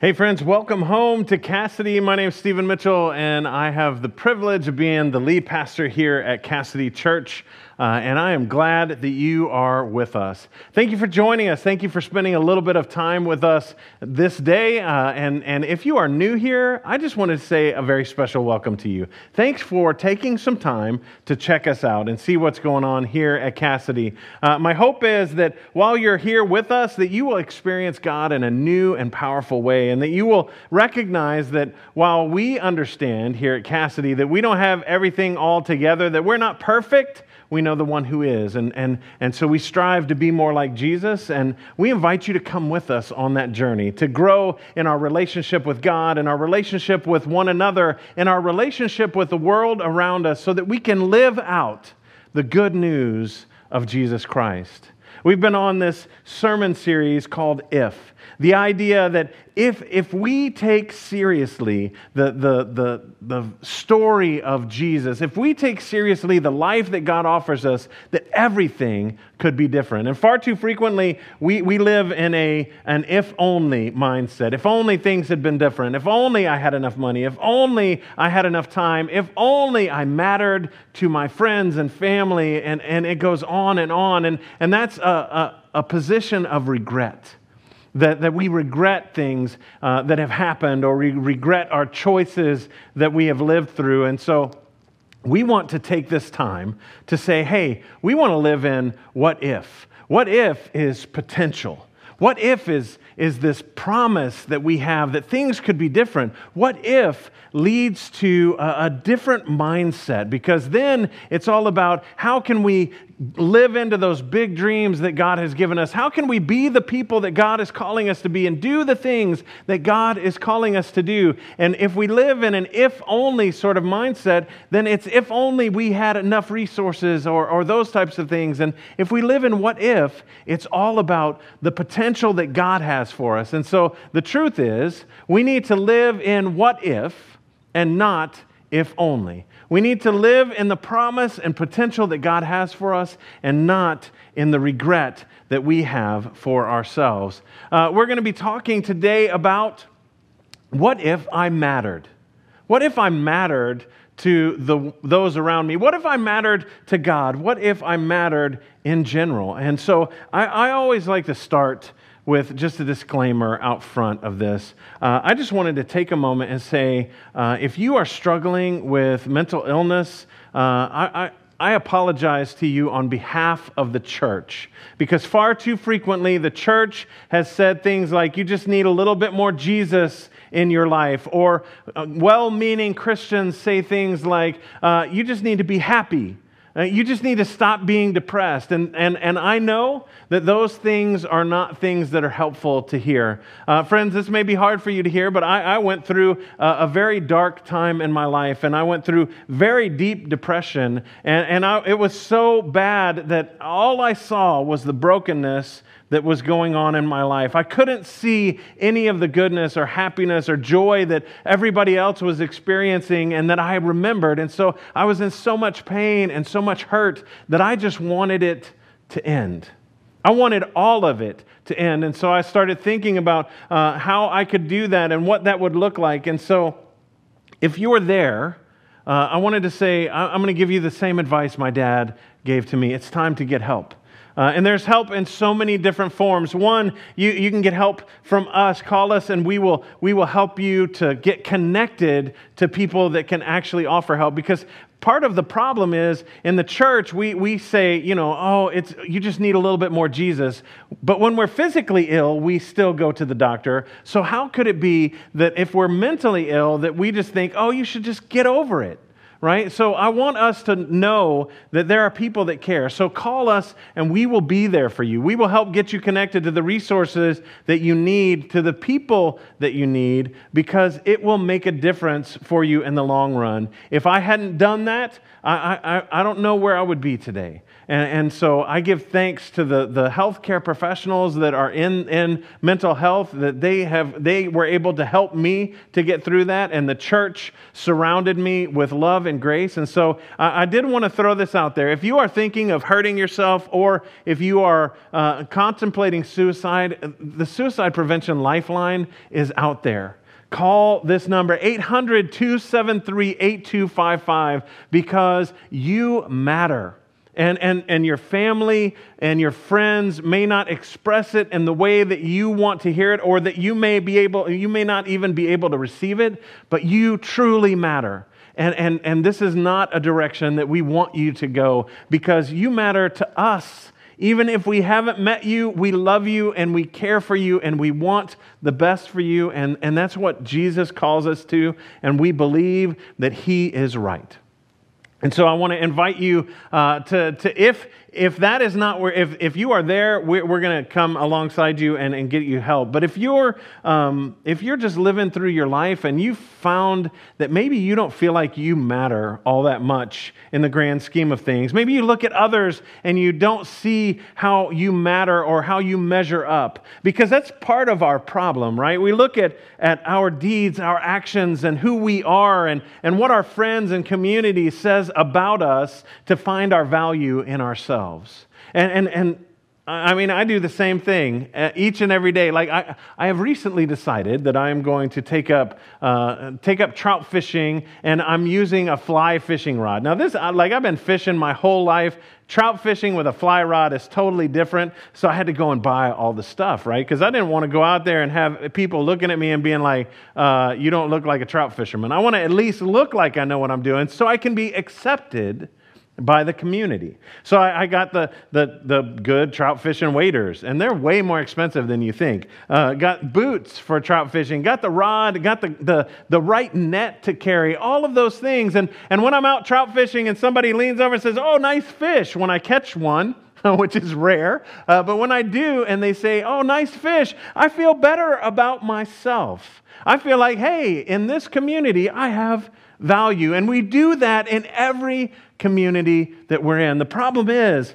Hey, friends, welcome home to Cassidy. My name is Stephen Mitchell, and I have the privilege of being the lead pastor here at Cassidy Church. Uh, and I am glad that you are with us. Thank you for joining us. Thank you for spending a little bit of time with us this day. Uh, and, and if you are new here, I just wanted to say a very special welcome to you. Thanks for taking some time to check us out and see what's going on here at Cassidy. Uh, my hope is that while you're here with us, that you will experience God in a new and powerful way, and that you will recognize that while we understand here at Cassidy that we don't have everything all together, that we're not perfect we know the one who is. And, and, and so we strive to be more like Jesus, and we invite you to come with us on that journey, to grow in our relationship with God, in our relationship with one another, in our relationship with the world around us, so that we can live out the good news of Jesus Christ. We've been on this sermon series called If. The idea that if, if we take seriously the, the, the, the story of Jesus, if we take seriously the life that God offers us, that everything could be different. And far too frequently, we, we live in a, an if only mindset. If only things had been different. If only I had enough money. If only I had enough time. If only I mattered to my friends and family. And, and it goes on and on. And, and that's a, a, a position of regret that, that we regret things uh, that have happened or we regret our choices that we have lived through. And so we want to take this time to say, hey, we want to live in what if. What if is potential. What if is, is this promise that we have that things could be different? What if leads to a, a different mindset? Because then it's all about how can we live into those big dreams that God has given us? How can we be the people that God is calling us to be and do the things that God is calling us to do? And if we live in an if only sort of mindset, then it's if only we had enough resources or, or those types of things. And if we live in what if, it's all about the potential that God has for us. And so the truth is, we need to live in what if and not if only. We need to live in the promise and potential that God has for us and not in the regret that we have for ourselves. Uh, we're going to be talking today about what if I mattered? What if I mattered to the, those around me? What if I mattered to God? What if I mattered in general? And so I, I always like to start with just a disclaimer out front of this. Uh, I just wanted to take a moment and say uh, if you are struggling with mental illness, uh, I, I I apologize to you on behalf of the church because far too frequently the church has said things like, you just need a little bit more Jesus in your life, or uh, well meaning Christians say things like, uh, you just need to be happy. Uh, you just need to stop being depressed. And, and, and I know that those things are not things that are helpful to hear. Uh, friends, this may be hard for you to hear, but I, I went through a, a, very dark time in my life, and I went through very deep depression. And, and I, it was so bad that all I saw was the brokenness that was going on in my life. I couldn't see any of the goodness or happiness or joy that everybody else was experiencing and that I remembered. And so I was in so much pain and so much hurt that I just wanted it to end. I wanted all of it to end. And so I started thinking about uh, how I could do that and what that would look like. And so if you're there, uh, I wanted to say, I'm going to give you the same advice my dad gave to me. It's time to get help. Uh, and there's help in so many different forms. One, you, you can get help from us. Call us, and we will, we will help you to get connected to people that can actually offer help. Because part of the problem is in the church, we, we say, you know, oh, it's, you just need a little bit more Jesus. But when we're physically ill, we still go to the doctor. So, how could it be that if we're mentally ill, that we just think, oh, you should just get over it? Right? So I want us to know that there are people that care. So call us and we will be there for you. We will help get you connected to the resources that you need, to the people that you need, because it will make a difference for you in the long run. If I hadn't done that, I, I, I don't know where I would be today. And, and so I give thanks to the, the healthcare professionals that are in, in mental health that they have they were able to help me to get through that. And the church surrounded me with love and grace. And so I, I did want to throw this out there. If you are thinking of hurting yourself or if you are uh, contemplating suicide, the Suicide Prevention Lifeline is out there. Call this number 800 273 8255 because you matter and, and, and your family and your friends may not express it in the way that you want to hear it or that you may be able you may not even be able to receive it but you truly matter and, and, and this is not a direction that we want you to go because you matter to us even if we haven't met you, we love you and we care for you and we want the best for you. And, and that's what Jesus calls us to. And we believe that He is right. And so I want to invite you uh, to, to, if, if that is not where, if, if you are there, we're, we're going to come alongside you and, and get you help. But if you're, um, if you're just living through your life and you found that maybe you don't feel like you matter all that much in the grand scheme of things, maybe you look at others and you don't see how you matter or how you measure up, because that's part of our problem, right? We look at, at our deeds, our actions, and who we are and, and what our friends and community says about us to find our value in ourselves ourselves. And, and, and I mean, I do the same thing uh, each and every day. Like, I, I have recently decided that I am going to take up, uh, take up trout fishing, and I'm using a fly fishing rod. Now, this, like, I've been fishing my whole life. Trout fishing with a fly rod is totally different. So I had to go and buy all the stuff, right? Because I didn't want to go out there and have people looking at me and being like, uh, you don't look like a trout fisherman. I want to at least look like I know what I'm doing so I can be accepted by the community. So I, I, got the, the, the good trout fishing waders, and they're way more expensive than you think. Uh, got boots for trout fishing, got the rod, got the, the, the right net to carry, all of those things. And, and when I'm out trout fishing and somebody leans over and says, Oh, nice fish, when I catch one, which is rare, uh, but when I do and they say, Oh, nice fish, I feel better about myself. I feel like, hey, in this community, I have value. And we do that in every community that we're in. The problem is,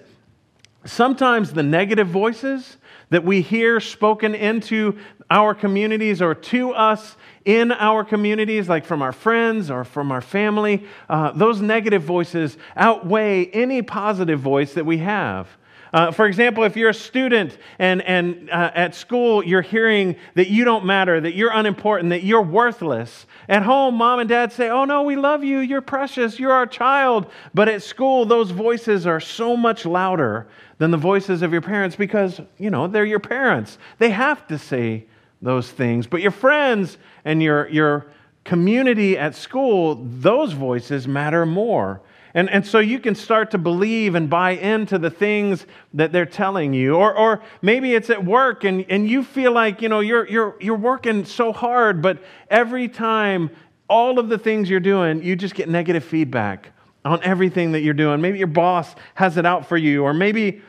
sometimes the negative voices that we hear spoken into our communities or to us in our communities, like from our friends or from our family, uh, those negative voices outweigh any positive voice that we have. Uh, for example, if you're a student and, and uh, at school you're hearing that you don't matter, that you're unimportant, that you're worthless, at home, mom and dad say, Oh, no, we love you, you're precious, you're our child. But at school, those voices are so much louder than the voices of your parents because, you know, they're your parents. They have to say those things. But your friends and your, your community at school, those voices matter more. And, and so you can start to believe and buy into the things that they're telling you. Or, or maybe it's at work and, and you feel like, you know, you're, you're, you're working so hard, but every time, all of the things you're doing, you just get negative feedback on everything that you're doing. Maybe your boss has it out for you, or maybe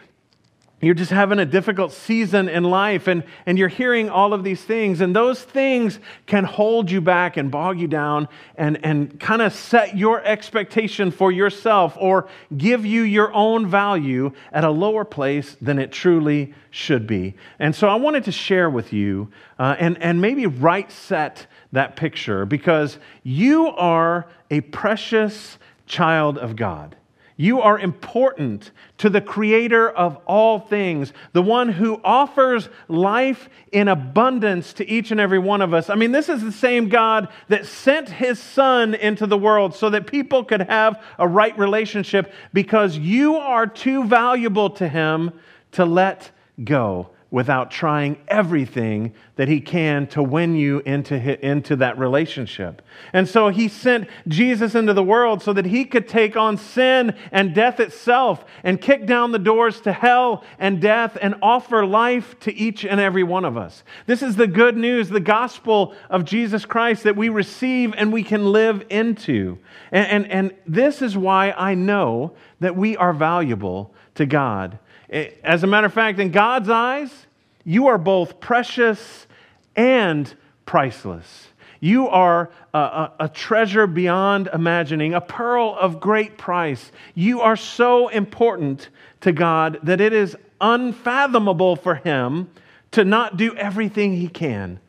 you're just having a difficult season in life and, and you're hearing all of these things, and those things can hold you back and bog you down and, and kind of set your expectation for yourself or give you your own value at a lower place than it truly should be. And so I wanted to share with you uh, and, and maybe right set that picture because you are a precious child of God. You are important to the creator of all things, the one who offers life in abundance to each and every one of us. I mean, this is the same God that sent his son into the world so that people could have a right relationship because you are too valuable to him to let go without trying everything that he can to win you into, into that relationship. And so he sent Jesus into the world so that he could take on sin and death itself and kick down the doors to hell and death and offer life to each and every one of us. This is the good news, the gospel of Jesus Christ that we receive and we can live into. And, and, and this is why I know that we are valuable to God. Eh, as a matter of fact, in God's eyes, you are both precious and priceless. You are a, a, a, treasure beyond imagining, a pearl of great price. You are so important to God that it is unfathomable for Him to not do everything He can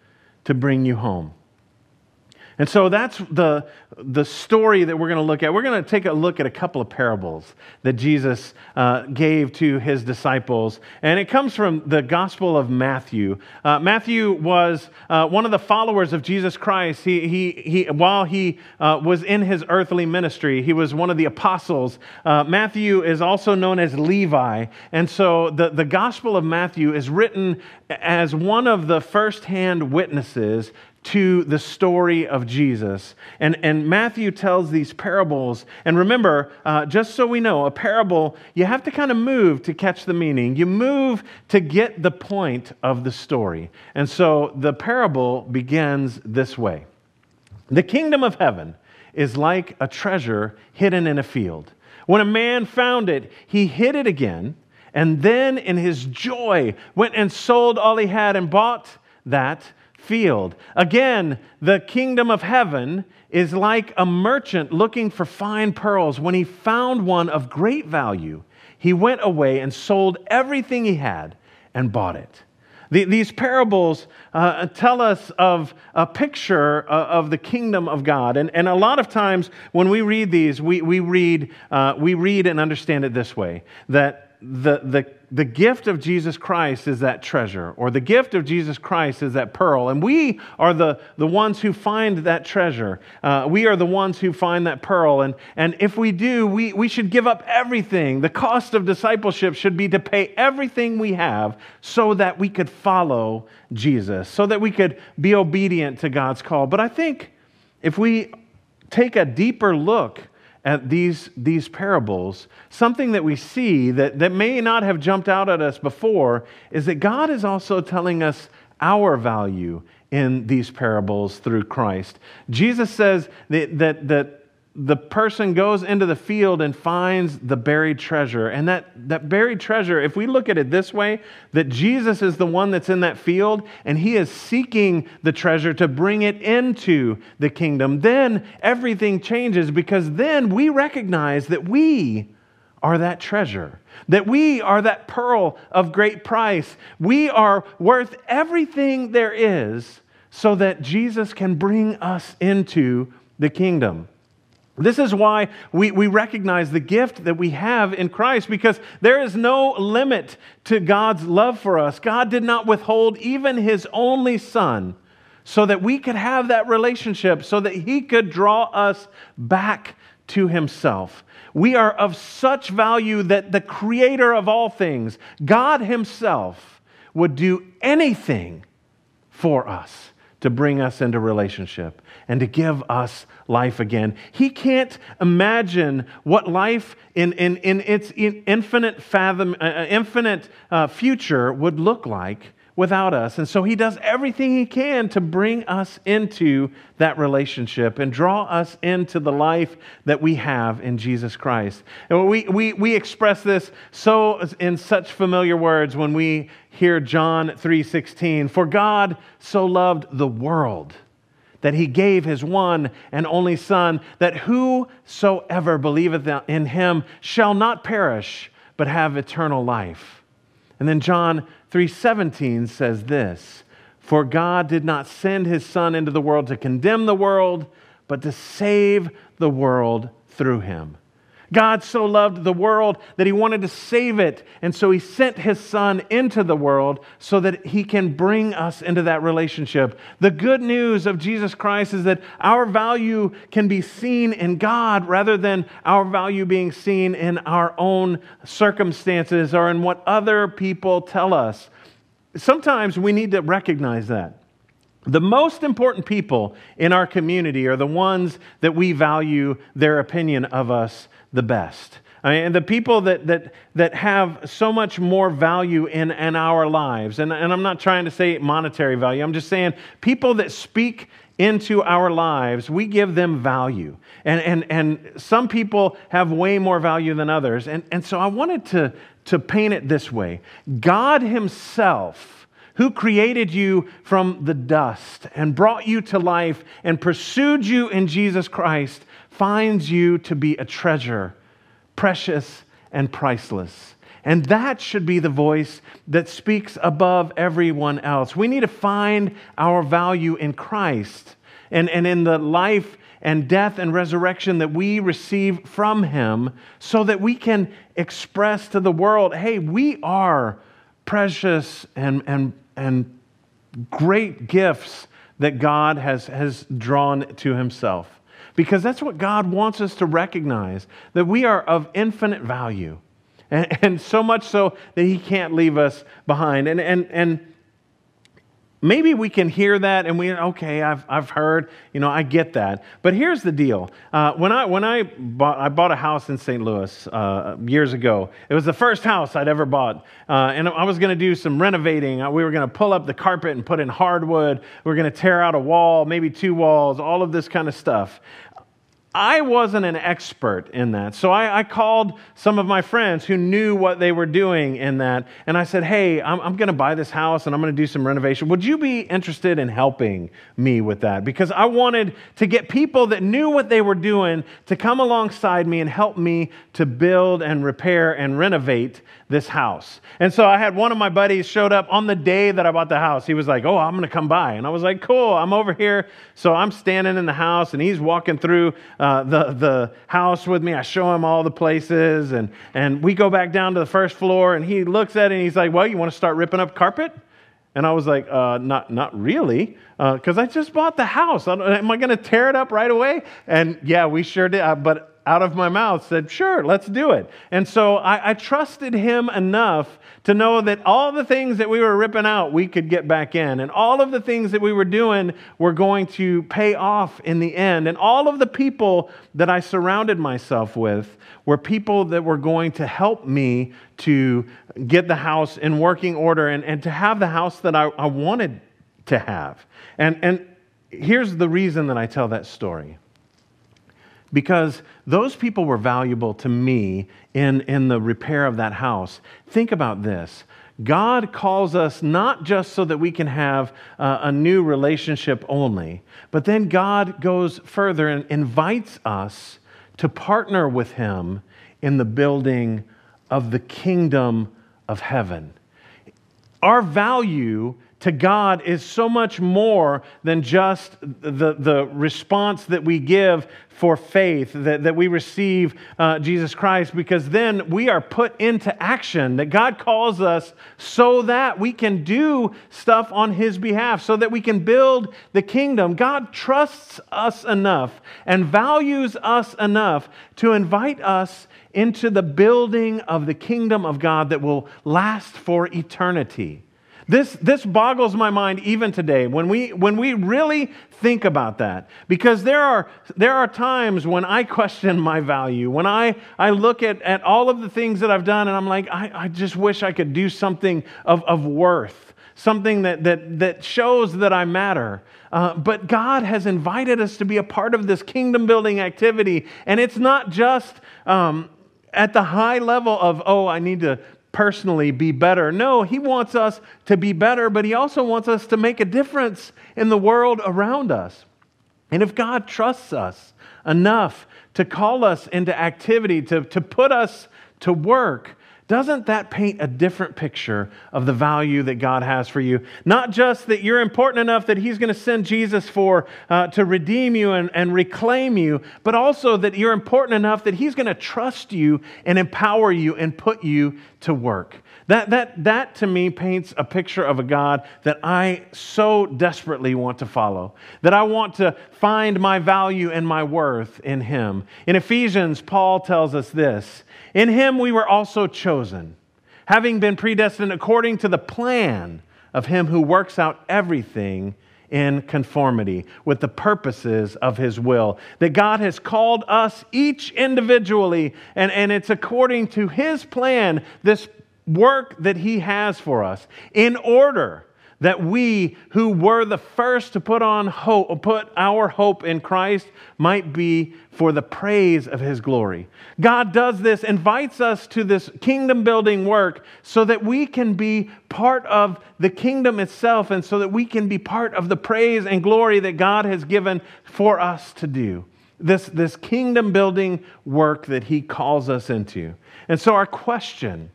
to bring you home. And so that's the, the story that we're going to look at. We're going to take a look at a couple of parables that Jesus uh, gave to his disciples. And it comes from the Gospel of Matthew. Uh, Matthew was uh, one of the followers of Jesus Christ. He, he, he, while he uh, was in his earthly ministry, he was one of the apostles. Uh, Matthew is also known as Levi. And so the, the Gospel of Matthew is written as one of the firsthand witnesses to the story of Jesus. And, and Matthew tells these parables. And remember, uh, just so we know, a parable, you have to kind of move to catch the meaning. You move to get the point of the story. And so the parable begins this way The kingdom of heaven is like a treasure hidden in a field. When a man found it, he hid it again, and then in his joy went and sold all he had and bought that field. Again, the kingdom of heaven is like a merchant looking for fine pearls. When he found one of great value, he went away and sold everything he had and bought it. The, these parables uh, tell us of a picture uh, of the kingdom of God. And, and a lot of times when we read these, we, we, read, uh, we read and understand it this way that the, the the gift of Jesus Christ is that treasure, or the gift of Jesus Christ is that pearl. And we are the, the ones who find that treasure. Uh, we are the ones who find that pearl. And, and if we do, we, we should give up everything. The cost of discipleship should be to pay everything we have so that we could follow Jesus, so that we could be obedient to God's call. But I think if we take a deeper look, at these, these parables, something that we see that, that may not have jumped out at us before is that God is also telling us our value in these parables through Christ. Jesus says that, that, that the person goes into the field and finds the buried treasure. And that, that buried treasure, if we look at it this way, that Jesus is the one that's in that field and he is seeking the treasure to bring it into the kingdom, then everything changes because then we recognize that we are that treasure, that we are that pearl of great price. We are worth everything there is so that Jesus can bring us into the kingdom. This is why we, we recognize the gift that we have in Christ because there is no limit to God's love for us. God did not withhold even his only son so that we could have that relationship, so that he could draw us back to himself. We are of such value that the creator of all things, God himself, would do anything for us to bring us into relationship and to give us life again. He can't imagine what life in, in, in its infinite fathom, uh, uh, infinite uh, future would look like without us. And so he does everything he can to bring us into that relationship and draw us into the life that we have in Jesus Christ. And we, we, we express this so in such familiar words when we hear John 3:16, for God so loved the world that he gave his one and only Son, that whosoever believeth in him shall not perish, but have eternal life. And then John 3:17 says this, "For God did not send his son into the world to condemn the world, but to save the world through him." God so loved the world that he wanted to save it. And so he sent his son into the world so that he can bring us into that relationship. The good news of Jesus Christ is that our value can be seen in God rather than our value being seen in our own circumstances or in what other people tell us. Sometimes we need to recognize that. The most important people in our community are the ones that we value their opinion of us the best. I mean, the people that, that, that have so much more value in, in our lives, and, and I'm not trying to say monetary value, I'm just saying people that speak into our lives, we give them value. And, and, and some people have way more value than others. And, and so I wanted to, to paint it this way God Himself who created you from the dust and brought you to life and pursued you in Jesus Christ, finds you to be a treasure, precious and priceless. And that should be the voice that speaks above everyone else. We need to find our value in Christ and, and in the life and death and resurrection that we receive from Him so that we can express to the world hey, we are precious and, and, and great gifts that God has, has drawn to Himself. Because that's what God wants us to recognize that we are of infinite value. And, and so much so that He can't leave us behind. And, and, and maybe we can hear that and we okay i've, I've heard you know i get that. But here's the deal. Uh, when i when i bought i bought a house in st louis uh, years ago. It was the first house i'd ever bought. Uh, and i was going to do some renovating. Uh, we were going to pull up the carpet and put in hardwood. We were going to tear out a wall maybe two walls all of this kind of stuff I wasn't an expert in that. So I, I, called some of my friends who knew what they were doing in that. And I said, Hey, I'm, I'm going to buy this house and I'm going to do some renovation. Would you be interested in helping me with that? Because I wanted to get people that knew what they were doing to come alongside me and help me to build and repair and renovate this house. And so I had one of my buddies showed up on the day that I bought the house. He was like, Oh, I'm going to come by. And I was like, Cool, I'm over here. So I'm standing in the house and he's walking through uh, the, the house with me. I show him all the places and, and we go back down to the first floor and he looks at it and he's like, Well, you want to start ripping up carpet? And I was like, uh, not, not really, because uh, I just bought the house. Am I going to tear it up right away? And yeah, we sure did. Uh, but out of my mouth said, Sure, let's do it. And so I, I, trusted him enough to know that all the things that we were ripping out, we could get back in. And all of the things that we were doing were going to pay off in the end. And all of the people that I surrounded myself with were people that were going to help me to get the house in working order and, and to have the house that I, I wanted to have. And, and here's the reason that I tell that story because those people were valuable to me in, in the repair of that house. Think about this. God calls us not just so that we can have uh, a new relationship only, but then God goes further and invites us to partner with Him in the building of the kingdom of heaven. Our value to God is so much more than just the, the response that we give for faith, that, that we receive uh, Jesus Christ, because then we are put into action, that God calls us so that we can do stuff on His behalf, so that we can build the kingdom. God trusts us enough and values us enough to invite us into the building of the kingdom of God that will last for eternity. This, this boggles my mind even today when we, when we really think about that. Because there are, there are times when I question my value, when I, I look at, at all of the things that I've done and I'm like, I, I just wish I could do something of, of worth, something that, that, that shows that I matter. Uh, but God has invited us to be a part of this kingdom building activity. And it's not just um, at the high level of, oh, I need to personally be better. No, He wants us to be better, but He also wants us to make a difference in the world around us. And if God trusts us enough to call us into activity, to, to put us to work, doesn't that paint a different picture of the value that God has for you? Not just that you're important enough that He's going to send Jesus for uh, to redeem you and, and reclaim you, but also that you're important enough that He's going to trust you and empower you and put you to work. That, that, that to me paints a picture of a God that I so desperately want to follow, that I want to find my value and my worth in Him. In Ephesians, Paul tells us this in him we were also chosen, having been predestined according to the plan of him who works out everything in conformity with the purposes of his will. That God has called us each individually, and, and it's according to his plan, this work that he has for us, in order that we who were the first to put on hope put our hope in Christ might be for the praise of his glory. God does this invites us to this kingdom building work so that we can be part of the kingdom itself and so that we can be part of the praise and glory that God has given for us to do. This, this kingdom building work that he calls us into. And so our question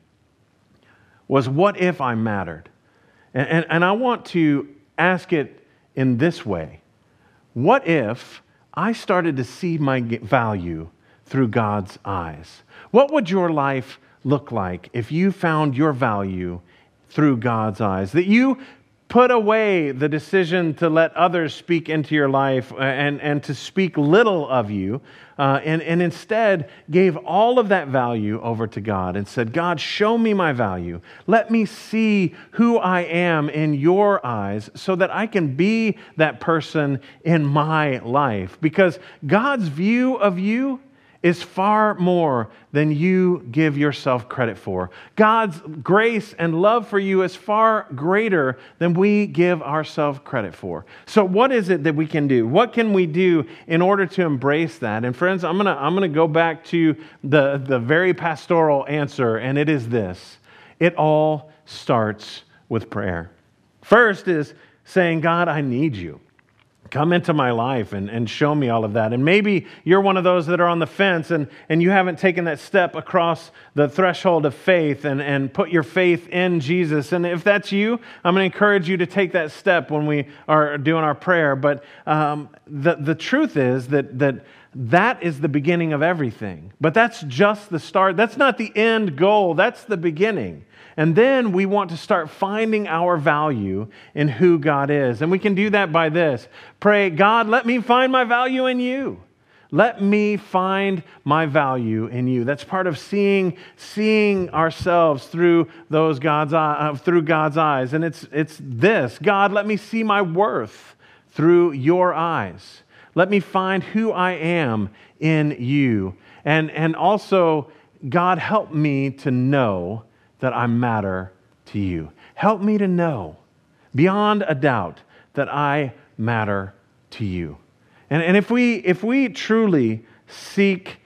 was what if I mattered? And, and, and I want to ask it in this way What if I started to see my value through God's eyes? What would your life look like if you found your value through God's eyes? That you put away the decision to let others speak into your life uh, and, and to speak little of you, uh, and, and instead gave all of that value over to God and said, God, show me my value. Let me see who I am in your eyes so that I can be that person in my life. Because God's view of you is far more than you give yourself credit for. God's grace and love for you is far greater than we give ourselves credit for. So, what is it that we can do? What can we do in order to embrace that? And, friends, I'm going to I'm to go back to the, the very pastoral answer, and it is this it all starts with prayer. First is saying, God, I need you come into my life and, and show me all of that. And maybe you're one of those that are on the fence and, and you haven't taken that step across the threshold of faith and, and put your faith in Jesus. And if that's you, I'm going to encourage you to take that step when we are doing our prayer. But um, the, the truth is that, that that is the beginning of everything. But that's just the start. That's not the end goal, that's the beginning. And then we want to start finding our value in who God is. And we can do that by this pray, God, let me find my value in you. Let me find my value in you. That's part of seeing, seeing ourselves through those God's uh, through God's eyes. And it's, it's this God, let me see my worth through your eyes. Let me find who I am in you. And, and also, God, help me to know that I matter to you. Help me to know beyond a doubt that I matter to you. And, and if, we, if we truly seek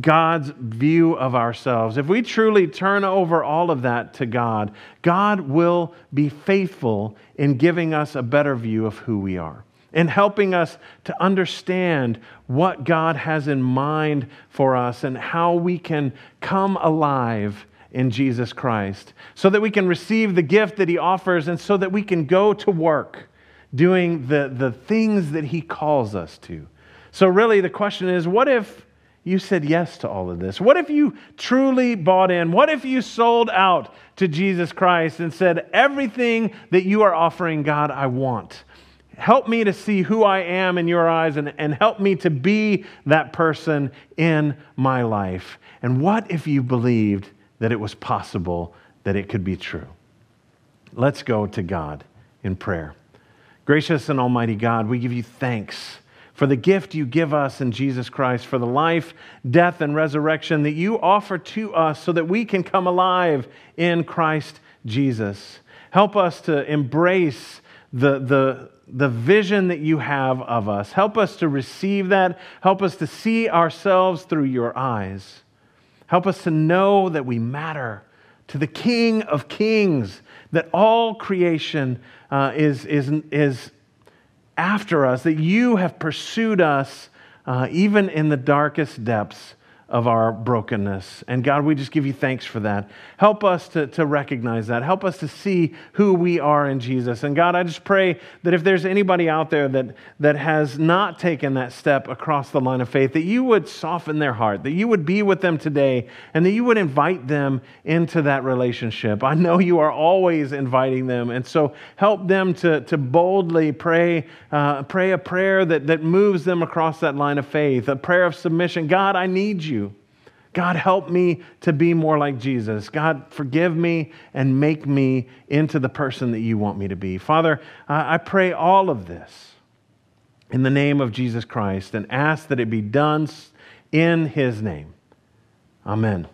God's view of ourselves, if we truly turn over all of that to God, God will be faithful in giving us a better view of who we are and helping us to understand what God has in mind for us and how we can come alive in Jesus Christ, so that we can receive the gift that He offers and so that we can go to work doing the, the things that He calls us to. So, really, the question is what if you said yes to all of this? What if you truly bought in? What if you sold out to Jesus Christ and said, Everything that you are offering, God, I want? Help me to see who I am in your eyes and, and help me to be that person in my life. And what if you believed that it was possible that it could be true. Let's go to God in prayer. Gracious and Almighty God, we give you thanks for the gift you give us in Jesus Christ, for the life, death, and resurrection that you offer to us so that we can come alive in Christ Jesus. Help us to embrace the, the, the vision that you have of us. Help us to receive that. Help us to see ourselves through your eyes. Help us to know that we matter to the King of Kings, that all creation uh, is, is, is after us, that you have pursued us uh, even in the darkest depths of our brokenness. And God, we just give you thanks for that. Help us to, to recognize that. Help us to see who we are in Jesus. And God, I just pray that if there's anybody out there that, that has not taken that step across the line of faith, that you would soften their heart, that you would be with them today, and that you would invite them into that relationship. I know you are always inviting them. And so help them to, to boldly pray, uh, pray a prayer that, that moves them across that line of faith, a prayer of submission. God, I need you. God, help me to be more like Jesus. God, forgive me and make me into the person that you want me to be. Father, I pray all of this in the name of Jesus Christ and ask that it be done in his name. Amen.